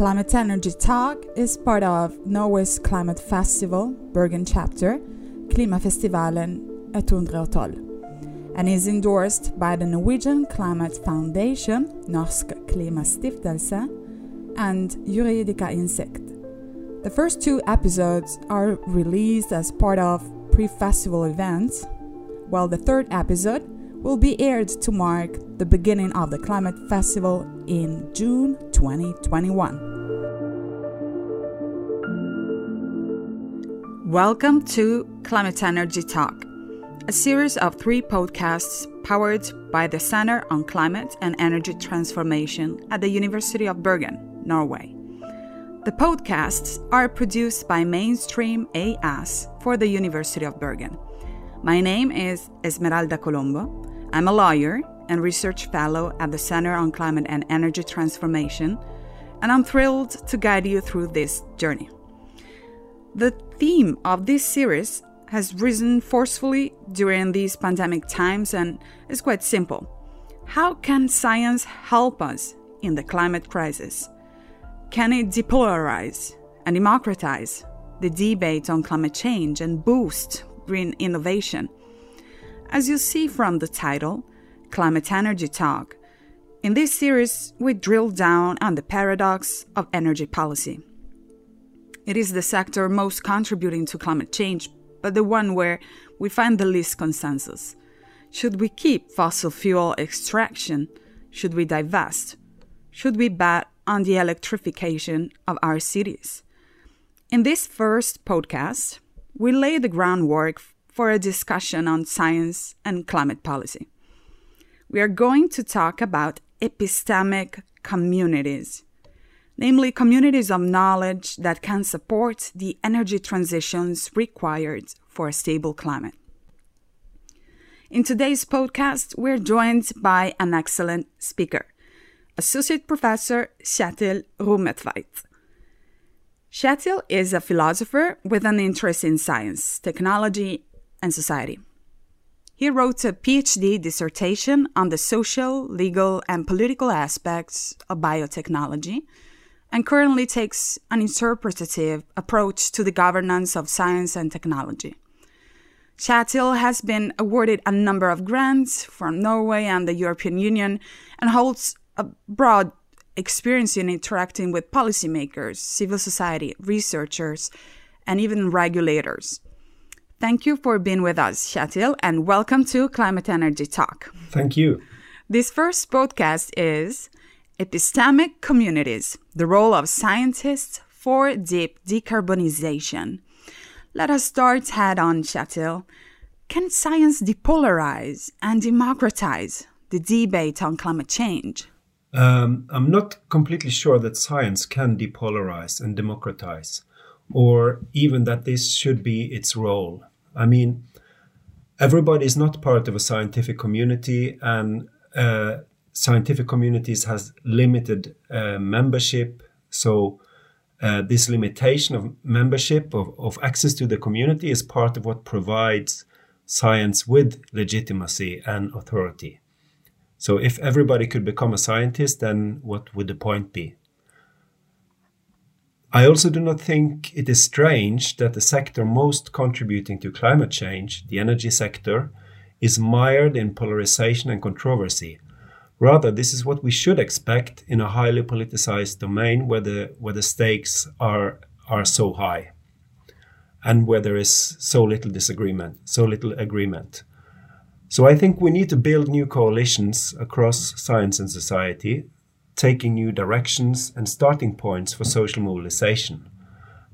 Climate Energy Talk is part of Norway's Climate Festival, Bergen chapter, Klimafestivalen 112, and is endorsed by the Norwegian Climate Foundation, Norsk Klimastiftelse, and Juridika Innsikt. The first two episodes are released as part of pre festival events, while the third episode will be aired to mark the beginning of the Climate Festival in June 2021. Welcome to Climate Energy Talk, a series of three podcasts powered by the Center on Climate and Energy Transformation at the University of Bergen, Norway. The podcasts are produced by Mainstream AS for the University of Bergen. My name is Esmeralda Colombo. I'm a lawyer and research fellow at the Center on Climate and Energy Transformation, and I'm thrilled to guide you through this journey. The theme of this series has risen forcefully during these pandemic times and is quite simple. How can science help us in the climate crisis? Can it depolarize and democratize the debate on climate change and boost green innovation? As you see from the title, Climate Energy Talk, in this series we drill down on the paradox of energy policy. It is the sector most contributing to climate change, but the one where we find the least consensus. Should we keep fossil fuel extraction? Should we divest? Should we bet on the electrification of our cities? In this first podcast, we lay the groundwork for a discussion on science and climate policy. We are going to talk about epistemic communities, namely communities of knowledge that can support the energy transitions required for a stable climate. In today's podcast, we're joined by an excellent speaker, Associate Professor Kjetil Rommetveit. Kjetil is a philosopher with an interest in science, technology, and Society. He wrote a PhD dissertation on the social, legal, and political aspects of biotechnology and currently takes an interpretative approach to the governance of science and technology. Kjetil has been awarded a number of grants from Norway and the European Union and holds a broad experience in interacting with policymakers, civil society, researchers, and even regulators. Thank you for being with us, Kjetil, and welcome to Climate Energy Talk. Thank you. This first podcast is Epistemic Communities The Role of Scientists for Deep Decarbonization. Let us start head on, Kjetil. Can science depolarize and democratize the debate on climate change? Um, I'm not completely sure that science can depolarize and democratize, or even that this should be its role. I mean, everybody is not part of a scientific community, and uh, scientific communities has limited uh, membership. So uh, this limitation of membership of, of access to the community is part of what provides science with legitimacy and authority. So if everybody could become a scientist, then what would the point be? I also do not think it is strange that the sector most contributing to climate change, the energy sector, is mired in polarization and controversy. Rather, this is what we should expect in a highly politicized domain where the, where the stakes are, are so high and where there is so little disagreement, so little agreement. So I think we need to build new coalitions across science and society taking new directions and starting points for social mobilization.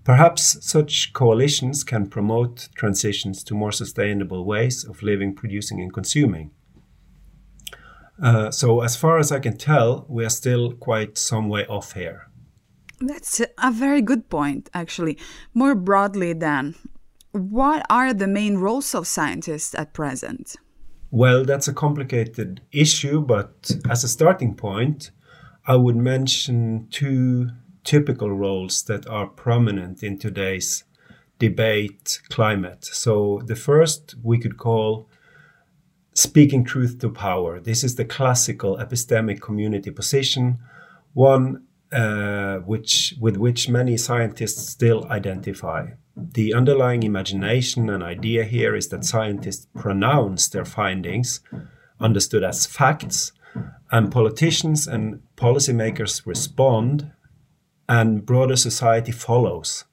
Perhaps such coalitions can promote transitions to more sustainable ways of living, producing, and consuming. Uh, so, as far as I can tell, we are still quite some way off here. That's a very good point, actually. More broadly, then, what are the main roles of scientists at present? Well, that's a complicated issue, but as a starting point, I would mention two typical roles that are prominent in today's debate climate. So, the first we could call speaking truth to power. This is the classical epistemic community position, one uh, which with which many scientists still identify. The underlying imagination and idea here is that scientists pronounce their findings, understood as facts, and politicians and policymakers respond, and broader society follows.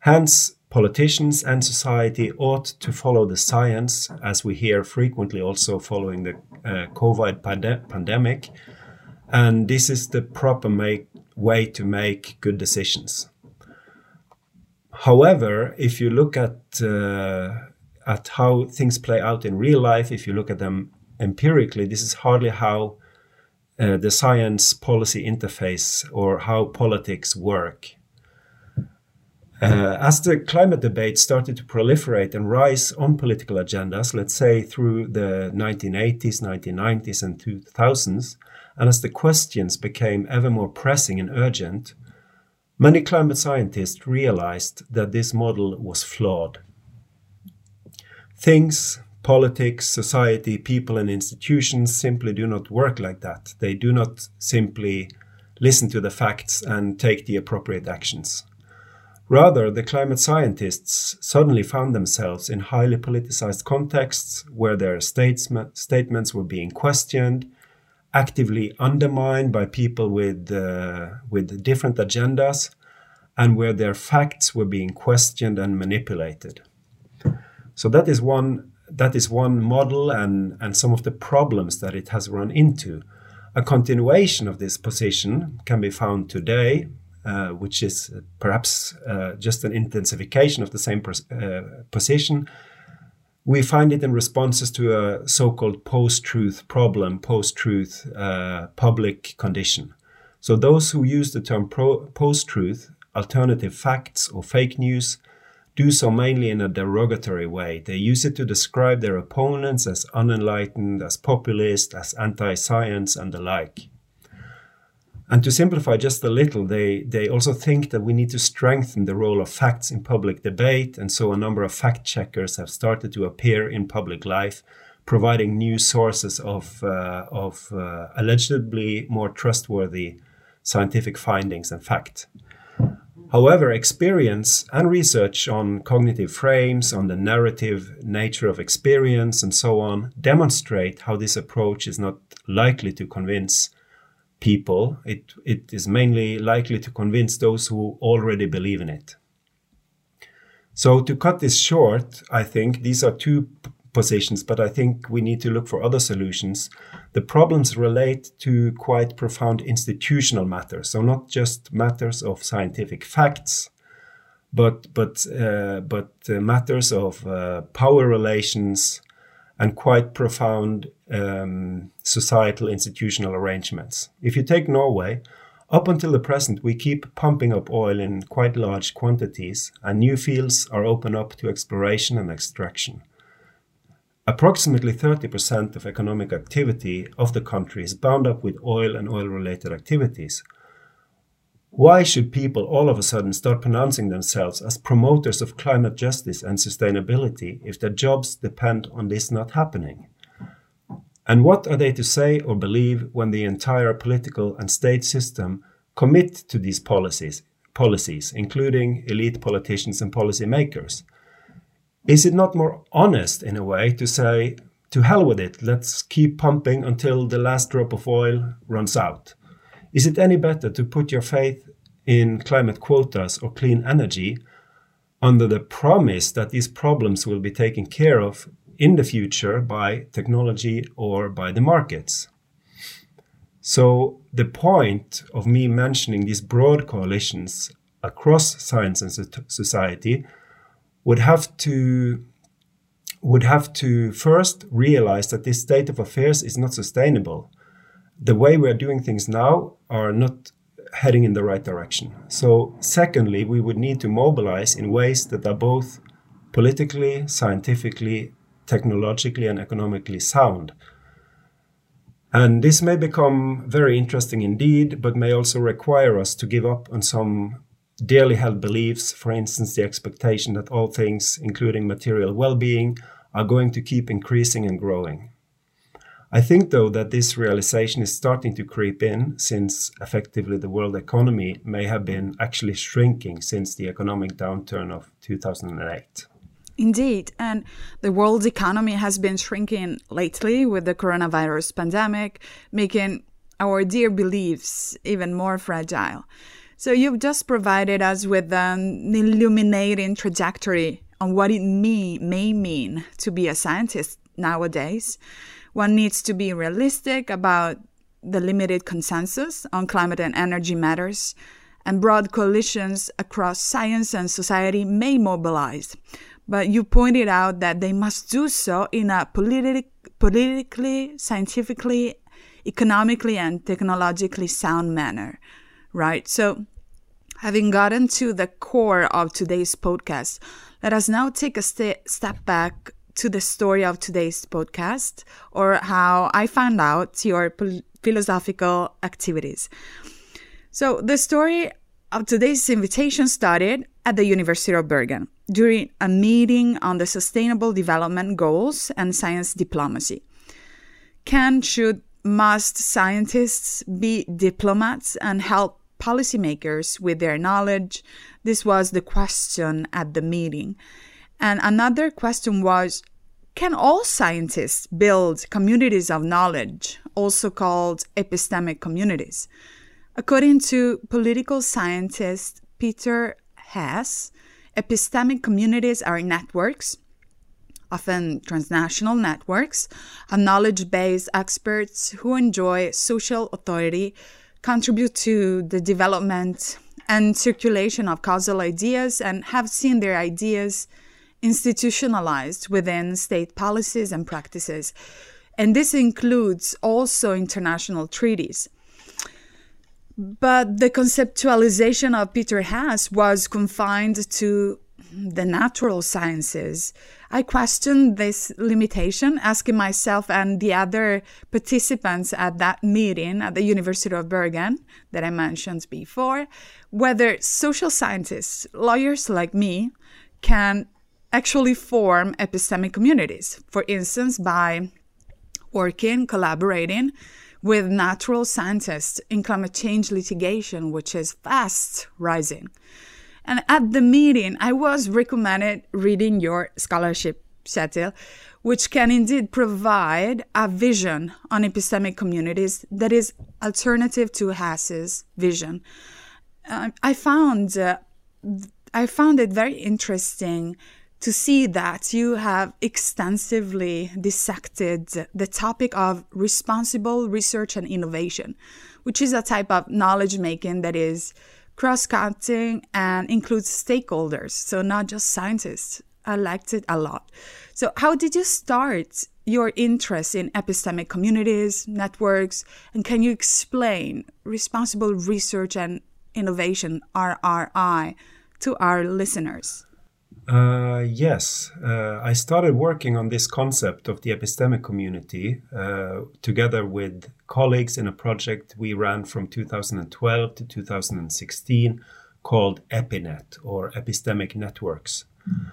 Hence, politicians and society ought to follow the science, as we hear frequently also following the uh, COVID pande- pandemic, and this is the proper make, way to make good decisions. However, if you look at uh, at how things play out in real life, if you look at them empirically, this is hardly how uh, the science policy interface or how politics work. Uh, as the climate debate started to proliferate and rise on political agendas, let's say through the 1980s, 1990s, and 2000s, and as the questions became ever more pressing and urgent, many climate scientists realized that this model was flawed. Things, politics, society, people, and institutions simply do not work like that. They do not simply listen to the facts and take the appropriate actions. Rather, the climate scientists suddenly found themselves in highly politicized contexts where their statements were being questioned, actively undermined by people with, uh, with different agendas, and where their facts were being questioned and manipulated. So that is one that is one model and, and some of the problems that it has run into. A continuation of this position can be found today uh, which is perhaps uh, just an intensification of the same uh, position. We find it in responses to a so called post truth problem, post truth uh, public condition. So, those who use the term post truth, alternative facts, or fake news do so mainly in a derogatory way. They use it to describe their opponents as unenlightened, as populist, as anti science, and the like. And to simplify just a little, they, they also think that we need to strengthen the role of facts in public debate. And so a number of fact checkers have started to appear in public life, providing new sources of, uh, of uh, allegedly more trustworthy scientific findings and fact. However, experience and research on cognitive frames, on the narrative nature of experience, and so on demonstrate how this approach is not likely to convince people, it, it is mainly likely to convince those who already believe in it. So, to cut this short, I think these are two positions, but I think we need to look for other solutions. The problems relate to quite profound institutional matters, so not just matters of scientific facts, but but uh, but uh, matters of uh, power relations and quite profound um, societal institutional arrangements. If you take Norway, up until the present, we keep pumping up oil in quite large quantities, and new fields are open up to exploration and extraction. Approximately 30% of economic activity of the country is bound up with oil and oil related activities, why should people all of a sudden start pronouncing themselves as promoters of climate justice and sustainability if their jobs depend on this not happening? And what are they to say or believe when the entire political and state system commit to these policies, policies, including elite politicians and policymakers? Is it not more honest in a way to say, to hell with it, let's keep pumping until the last drop of oil runs out? Is it any better to put your faith in climate quotas or clean energy under the promise that these problems will be taken care of in the future by technology or by the markets? So, the point of me mentioning these broad coalitions across science and society would have to would have to first realize that this state of affairs is not sustainable the way we're doing things now are not heading in the right direction. So, secondly, we would need to mobilize in ways that are both politically, scientifically, technologically, and economically sound. And this may become very interesting indeed, but may also require us to give up on some dearly held beliefs, for instance, the expectation that all things, including material well being, are going to keep increasing and growing. I think, though, that this realization is starting to creep in since effectively the world economy may have been actually shrinking since the economic downturn of 2008. Indeed. And the world's economy has been shrinking lately with the coronavirus pandemic, making our dear beliefs even more fragile. So you've just provided us with an illuminating trajectory on what it may, may mean to be a scientist nowadays. One needs to be realistic about the limited consensus on climate and energy matters, and broad coalitions across science and society may mobilize. But you pointed out that they must do so in a politi- politically, scientifically, economically, and technologically sound manner, right? So, having gotten to the core of today's podcast, let us now take a st- step back to the story of today's podcast or how I found out your philosophical activities. So, the story of today's invitation started at the University of Bergen during a meeting on the Sustainable Development Goals and Science Diplomacy. Can, should, must scientists be diplomats and help policymakers with their knowledge? This was the question at the meeting. And another question was Can all scientists build communities of knowledge, also called epistemic communities? According to political scientist Peter Haas, epistemic communities are networks, often transnational networks, of knowledge based experts who enjoy social authority, contribute to the development and circulation of causal ideas, and have seen their ideas institutionalized within state policies and practices. And this includes also international treaties. But the conceptualization of Peter Haas was confined to the natural sciences. I questioned this limitation, asking myself and the other participants at that meeting at the University of Bergen that I mentioned before, whether social scientists, lawyers like me, can actually form epistemic communities. For instance, by working, collaborating with natural scientists in climate change litigation, which is fast rising. And at the meeting, I was recommended reading your scholarship, Kjetil, which can indeed provide a vision on epistemic communities that is alternative to Haas's vision. Uh, I found uh, I found it very interesting to see that you have extensively dissected the topic of responsible research and innovation, which is a type of knowledge making that is cross cutting and includes stakeholders, so not just scientists. I liked it a lot. So, how did you start your interest in epistemic communities, networks, and can you explain responsible research and innovation, RRI, to our listeners? Uh, yes, uh, I started working on this concept of the epistemic community uh, together with colleagues in a project we ran from 2012 to 2016 called EpiNet or Epistemic Networks. Mm.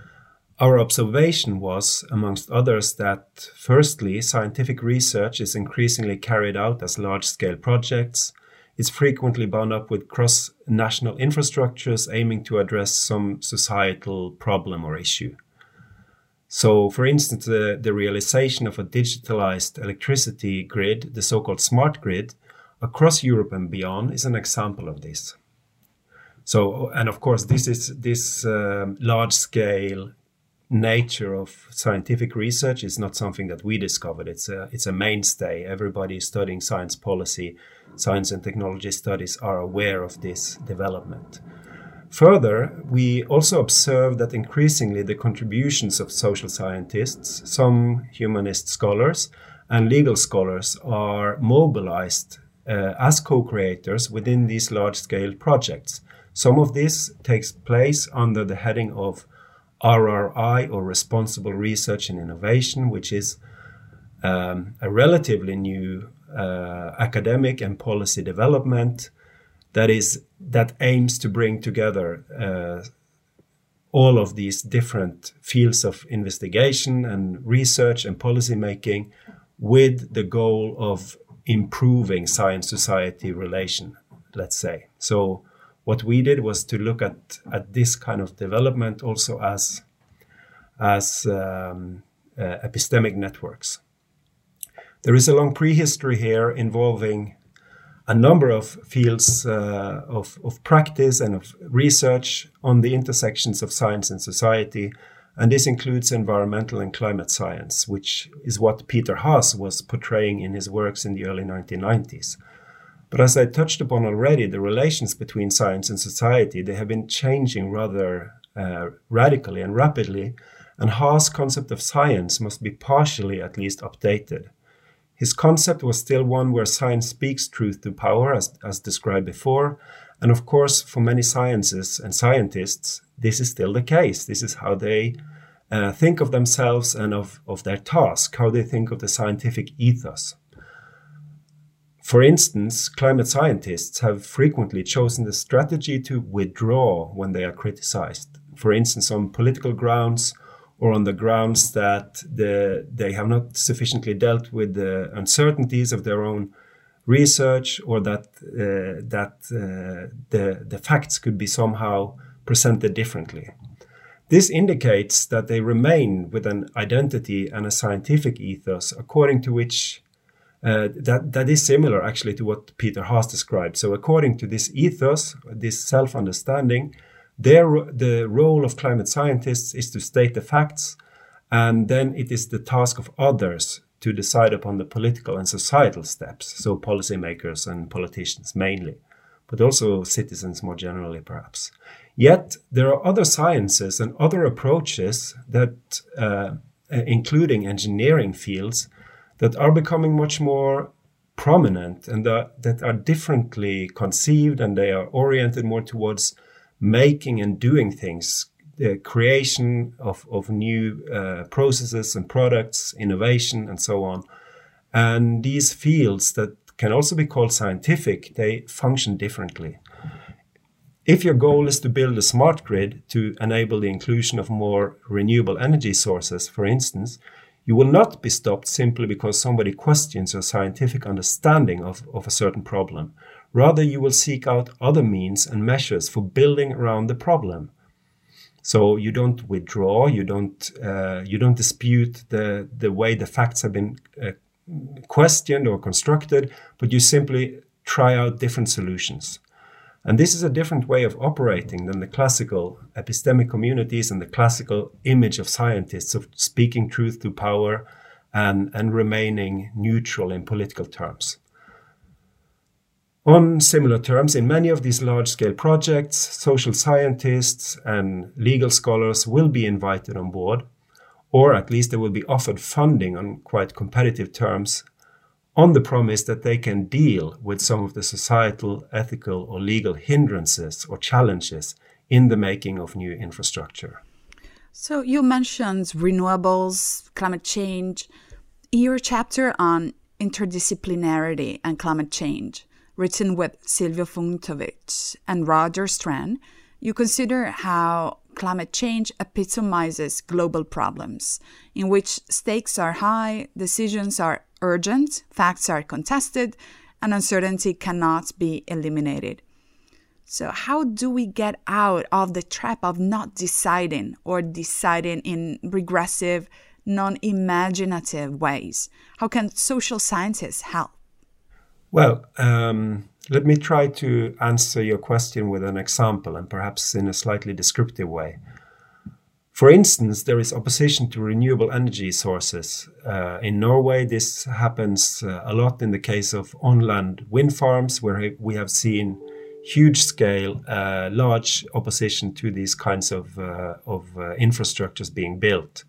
Our observation was, amongst others, that firstly, scientific research is increasingly carried out as large scale projects is frequently bound up with cross national infrastructures aiming to address some societal problem or issue. So, for instance, the, the realization of a digitalized electricity grid, the so called smart grid, across Europe and beyond is an example of this. So, and of course, this is this um, large scale nature of scientific research is not something that we discovered. It's a it's a mainstay. Everybody studying science policy, science and technology studies are aware of this development. Further, we also observe that increasingly the contributions of social scientists, some humanist scholars, and legal scholars are mobilized uh, as co creators within these large scale projects. Some of this takes place under the heading of RRI or Responsible Research and Innovation, which is um, a relatively new uh, academic and policy development that is that aims to bring together uh, all of these different fields of investigation and research and policy making with the goal of improving science society relation, let's say. So what we did was to look at, at this kind of development also as, as um, uh, epistemic networks. There is a long prehistory here involving a number of fields uh, of, of practice and of research on the intersections of science and society. And this includes environmental and climate science, which is what Peter Haas was portraying in his works in the early 1990s. But as I touched upon already, the relations between science and society, they have been changing rather uh, radically and rapidly, and Haas' concept of science must be partially at least updated. His concept was still one where science speaks truth to power, as, as described before. And of course, for many sciences and scientists, this is still the case. This is how they uh, think of themselves and of, of their task, how they think of the scientific ethos. For instance, climate scientists have frequently chosen the strategy to withdraw when they are criticized. For instance, on political grounds or on the grounds that the, they have not sufficiently dealt with the uncertainties of their own research or that, uh, that uh, the, the facts could be somehow presented differently. This indicates that they remain with an identity and a scientific ethos according to which uh, that, that is similar actually to what Peter Haas described. So, according to this ethos, this self understanding, their, the role of climate scientists is to state the facts, and then it is the task of others to decide upon the political and societal steps, so policymakers and politicians mainly, but also citizens more generally, perhaps. Yet, there are other sciences and other approaches that, uh, including engineering fields, that are becoming much more prominent and that, that are differently conceived and they are oriented more towards making and doing things, the creation of, of new uh, processes and products, innovation, and so on. And these fields that can also be called scientific, they function differently. If your goal is to build a smart grid to enable the inclusion of more renewable energy sources, for instance, you will not be stopped simply because somebody questions your scientific understanding of, of a certain problem. Rather, you will seek out other means and measures for building around the problem. So you don't withdraw, you don't uh, you don't dispute the the way the facts have been uh, questioned or constructed, but you simply try out different solutions. And this is a different way of operating than the classical epistemic communities and the classical image of scientists of speaking truth to power and, and remaining neutral in political terms. On similar terms, in many of these large scale projects, social scientists and legal scholars will be invited on board, or at least they will be offered funding on quite competitive terms on the promise that they can deal with some of the societal, ethical, or legal hindrances or challenges in the making of new infrastructure. So, you mentioned renewables, climate change. In your chapter on interdisciplinarity and climate change, written with Silvio Funtowicz and Roger Strand, you consider how climate change epitomizes global problems in which stakes are high, decisions are urgent, facts are contested, and uncertainty cannot be eliminated. So, how do we get out of the trap of not deciding or deciding in regressive, non imaginative ways? How can social scientists help? Well, um, let me try to answer your question with an example and perhaps in a slightly descriptive way. For instance, there is opposition to renewable energy sources. Uh, in Norway, this happens uh, a lot in the case of on land wind farms, where we have seen huge scale, uh, large opposition to these kinds of, uh, of uh, infrastructures being built.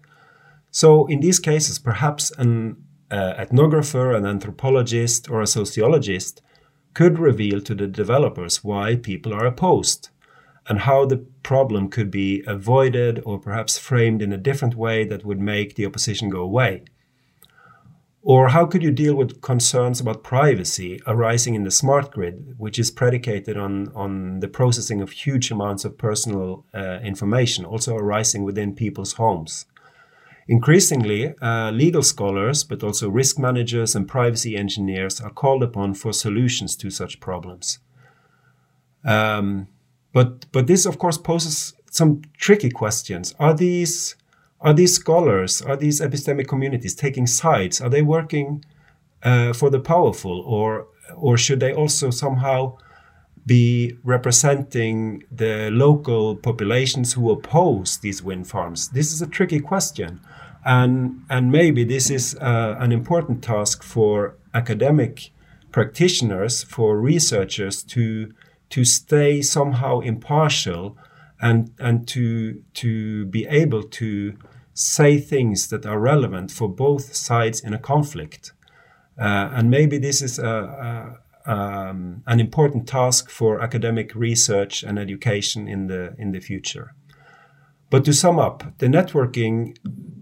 So, in these cases, perhaps an uh, ethnographer, an anthropologist, or a sociologist could reveal to the developers why people are opposed and how the problem could be avoided or perhaps framed in a different way that would make the opposition go away. Or how could you deal with concerns about privacy arising in the smart grid, which is predicated on, on the processing of huge amounts of personal uh, information, also arising within people's homes? Increasingly, uh, legal scholars, but also risk managers and privacy engineers, are called upon for solutions to such problems. Um, but but this, of course, poses some tricky questions. Are these are these scholars, are these epistemic communities taking sides? Are they working uh, for the powerful, or or should they also somehow be representing the local populations who oppose these wind farms? This is a tricky question, and and maybe this is uh, an important task for academic practitioners, for researchers to to stay somehow impartial and and to to be able to say things that are relevant for both sides in a conflict. Uh, and maybe this is a, a, um, an important task for academic research and education in the in the future. But to sum up, the networking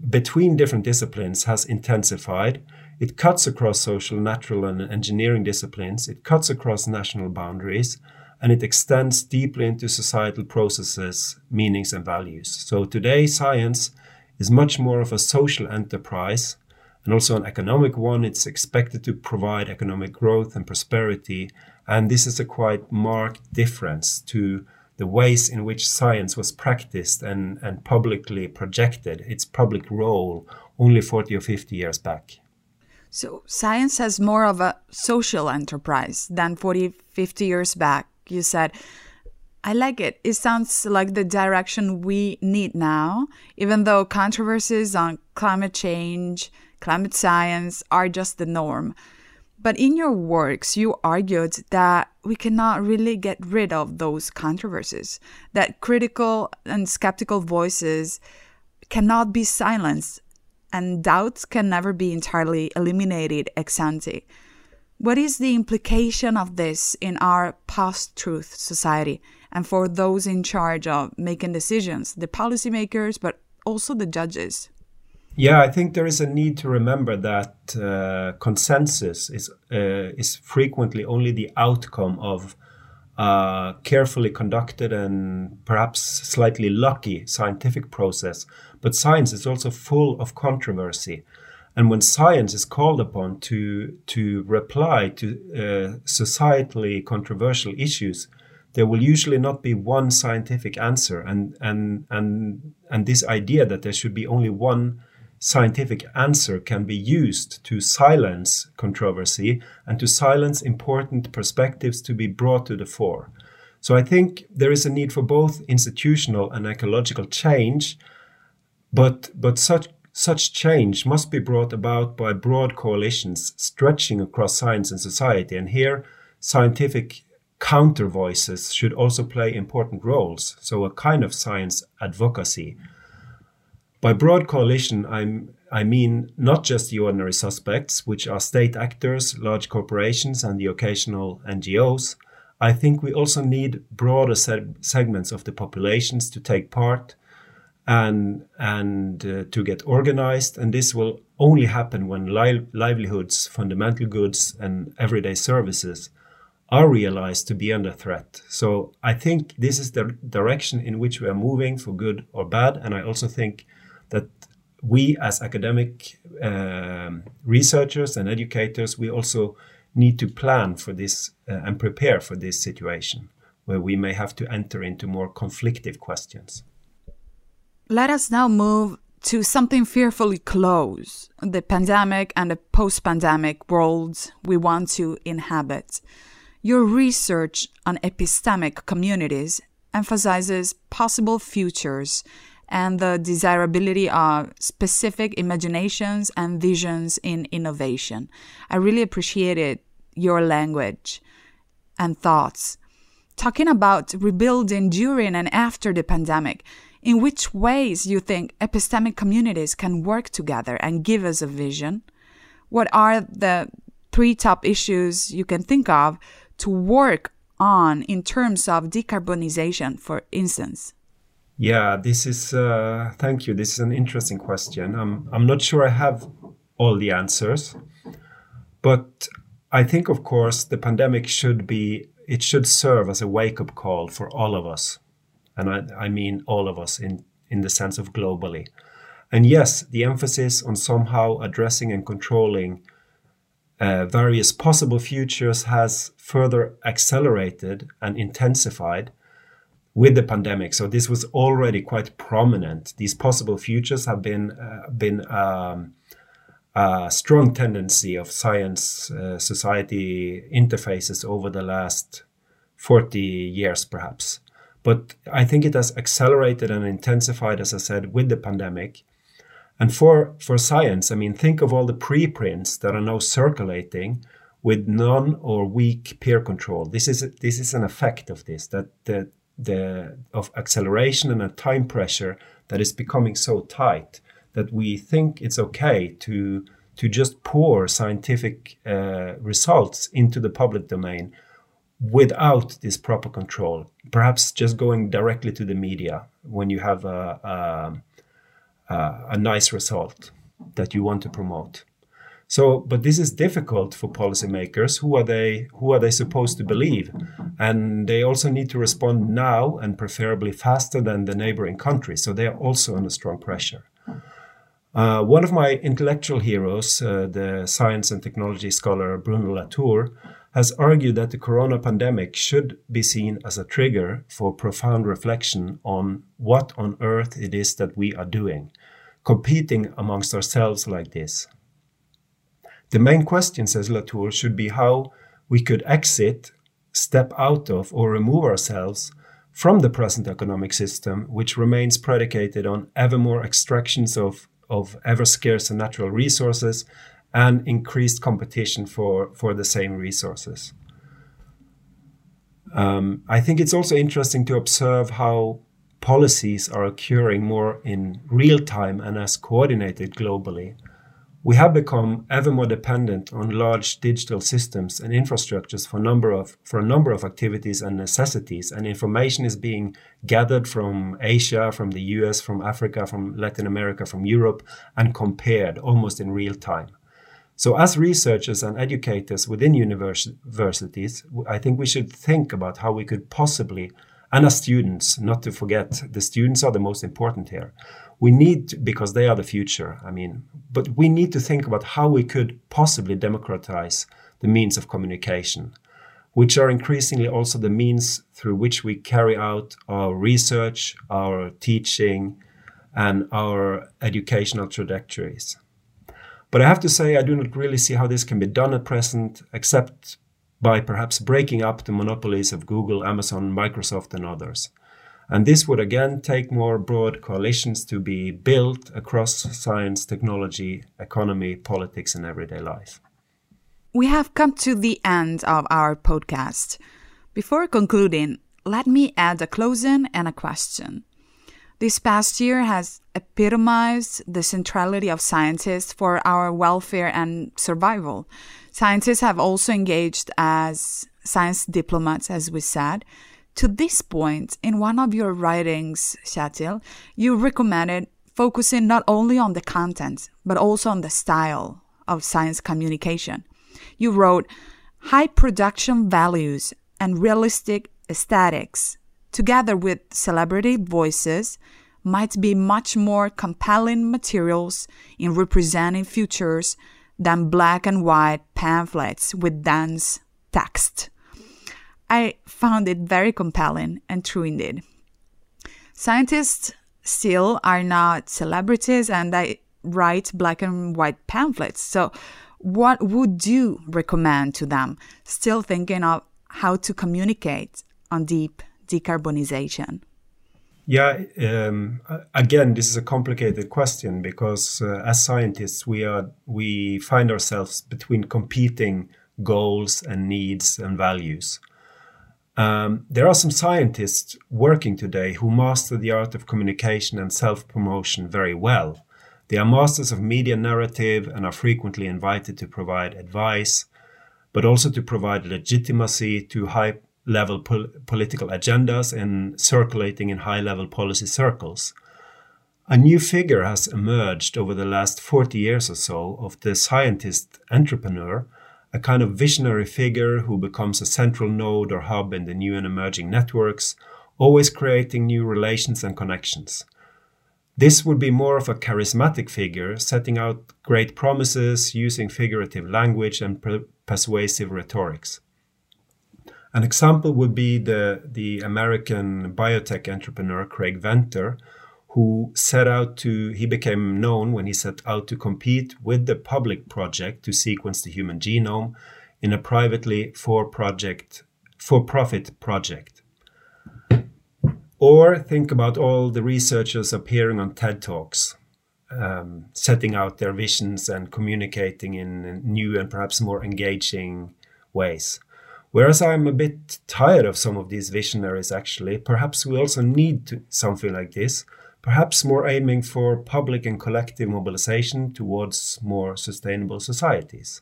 between different disciplines has intensified. It cuts across social, natural, and engineering disciplines. It cuts across national boundaries and it extends deeply into societal processes, meanings, and values. So today, science is much more of a social enterprise and also an economic one. It's expected to provide economic growth and prosperity. And this is a quite marked difference to the ways in which science was practiced and, and publicly projected, its public role, only 40 or 50 years back. So, science has more of a social enterprise than 40, 50 years back you said, I like it. It sounds like the direction we need now, even though controversies on climate change, climate science are just the norm. But in your works, you argued that we cannot really get rid of those controversies, that critical and skeptical voices cannot be silenced, and doubts can never be entirely eliminated ex ante. What is the implication of this in our post truth society and for those in charge of making decisions, the policymakers, but also the judges? Yeah, I think there is a need to remember that uh, consensus is uh, is frequently only the outcome of a carefully conducted and perhaps slightly lucky scientific process. But science is also full of controversy. And when science is called upon to, to reply to uh, societally controversial issues, there will usually not be one scientific answer. And, and, and, and this idea that there should be only one scientific answer can be used to silence controversy and to silence important perspectives to be brought to the fore. So I think there is a need for both institutional and ecological change, but, but such such change must be brought about by broad coalitions stretching across science and society, and here scientific counter voices should also play important roles, so a kind of science advocacy. By broad coalition, I'm, I mean not just the ordinary suspects, which are state actors, large corporations, and the occasional NGOs. I think we also need broader se- segments of the populations to take part and and uh, to get organized and this will only happen when li- livelihoods fundamental goods and everyday services are realized to be under threat so i think this is the direction in which we are moving for good or bad and i also think we as academic um, researchers and educators we also need to plan for this uh, and prepare for this situation where we may have to enter into more conflictive questions let us now move to something fearfully close the pandemic and the post pandemic worlds we want to inhabit. Your research on epistemic communities emphasizes possible futures and the desirability of specific imaginations and visions in innovation. I really appreciated your language and thoughts. Talking about rebuilding during and after the pandemic, in which ways you think epistemic communities can work together and give us a vision? What are the three top issues you can think of to work on in terms of decarbonization, for instance? Yeah, this is, uh, thank you. This is an interesting question. I'm, I'm not sure I have all the answers, but I think, of course, the pandemic should be, it should serve as a wake up call for all of us and I, I mean all of us in, in the sense of globally. And yes, the emphasis on somehow addressing and controlling uh, various possible futures has further accelerated and intensified with the pandemic. So this was already quite prominent. These possible futures have been uh, been um, a strong tendency of science uh, society interfaces over the last 40 years, perhaps. But I think it has accelerated and intensified, as I said, with the pandemic. And for, for science, I mean, think of all the preprints that are now circulating with non or weak peer control. This is this is an effect of this that the the of acceleration and a time pressure that is becoming so tight that we think it's okay to to just pour scientific uh, results into the public domain without this proper control. Perhaps just going directly to the media when you have a, a, a nice result that you want to promote. So, but this is difficult for policymakers. Who are they? Who are they supposed to believe? And they also need to respond now and preferably faster than the neighboring countries. So they are also under strong pressure. Uh, one of my intellectual heroes, uh, the science and technology scholar Bruno Latour, has argued that the corona pandemic should be seen as a trigger for profound reflection on what on earth it is that we are doing, competing amongst ourselves like this. The main question, says Latour, should be how we could exit, step out of, or remove ourselves from the present economic system, which remains predicated on ever more extractions of, of ever scarcer natural resources and increased competition for, for the same resources. Um, I think it's also interesting to observe how policies are occurring more in real time and as coordinated globally. We have become ever more dependent on large digital systems and infrastructures for, number of, for a number of activities and necessities, and information is being gathered from Asia, from the US, from Africa, from Latin America, from Europe, and compared almost in real time. So, as researchers and educators within universities, I think we should think about how we could possibly, and as students, not to forget, the students are the most important here. We need, because they are the future, I mean, but we need to think about how we could possibly democratize the means of communication, which are increasingly also the means through which we carry out our research, our teaching, and our educational trajectories. But I have to say, I do not really see how this can be done at present, except by perhaps breaking up the monopolies of Google, Amazon, Microsoft, and others. And this would again take more broad coalitions to be built across science, technology, economy, politics, and everyday life. We have come to the end of our podcast. Before concluding, let me add a closing and a question. This past year has epitomized the centrality of scientists for our welfare and survival. Scientists have also engaged as science diplomats, as we said. To this point, in one of your writings, Kjetil, you recommended focusing not only on the content, but also on the style of science communication. You wrote, high production values and realistic aesthetics together with celebrity voices, might be much more compelling materials in representing futures than black and white pamphlets with dense text. I found it very compelling and true indeed. Scientists still are not celebrities and they write black and white pamphlets. So, what would you recommend to them still thinking of how to communicate on deep decarbonization? Yeah, um, again, this is a complicated question because uh, as scientists, we are we find ourselves between competing goals and needs and values. Um, there are some scientists working today who master the art of communication and self promotion very well. They are masters of media narrative and are frequently invited to provide advice, but also to provide legitimacy to high level pol- political agendas and circulating in high level policy circles. A new figure has emerged over the last 40 years or so of the scientist entrepreneur, a kind of visionary figure who becomes a central node or hub in the new and emerging networks, always creating new relations and connections. This would be more of a charismatic figure, setting out great promises, using figurative language and per- persuasive rhetorics. An example would be the, the American biotech entrepreneur Craig Venter, who set out to, he became known when he set out to compete with the public project to sequence the human genome in a privately for project, for profit project. Or think about all the researchers appearing on TED Talks, um, setting out their visions and communicating in new and perhaps more engaging ways. Whereas I'm a bit tired of some of these visionaries, actually, perhaps we also need to, something like this, perhaps more aiming for public and collective mobilization towards more sustainable societies.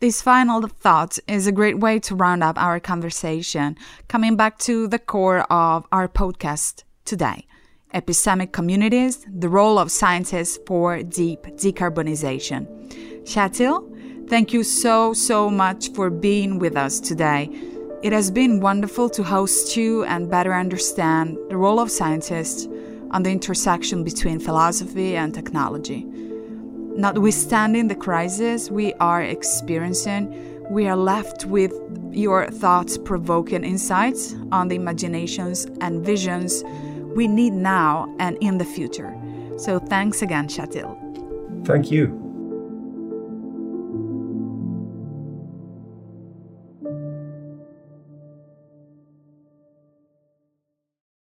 This final thought is a great way to round up our conversation, coming back to the core of our podcast today epistemic communities, the role of scientists for deep decarbonization. Kjetil, thank you so, so much for being with us today. It has been wonderful to host you and better understand the role of scientists on the intersection between philosophy and technology. Notwithstanding the crisis we are experiencing, we are left with your thoughts provoking insights on the imaginations and visions we need now and in the future. So thanks again, Kjetil. Thank you.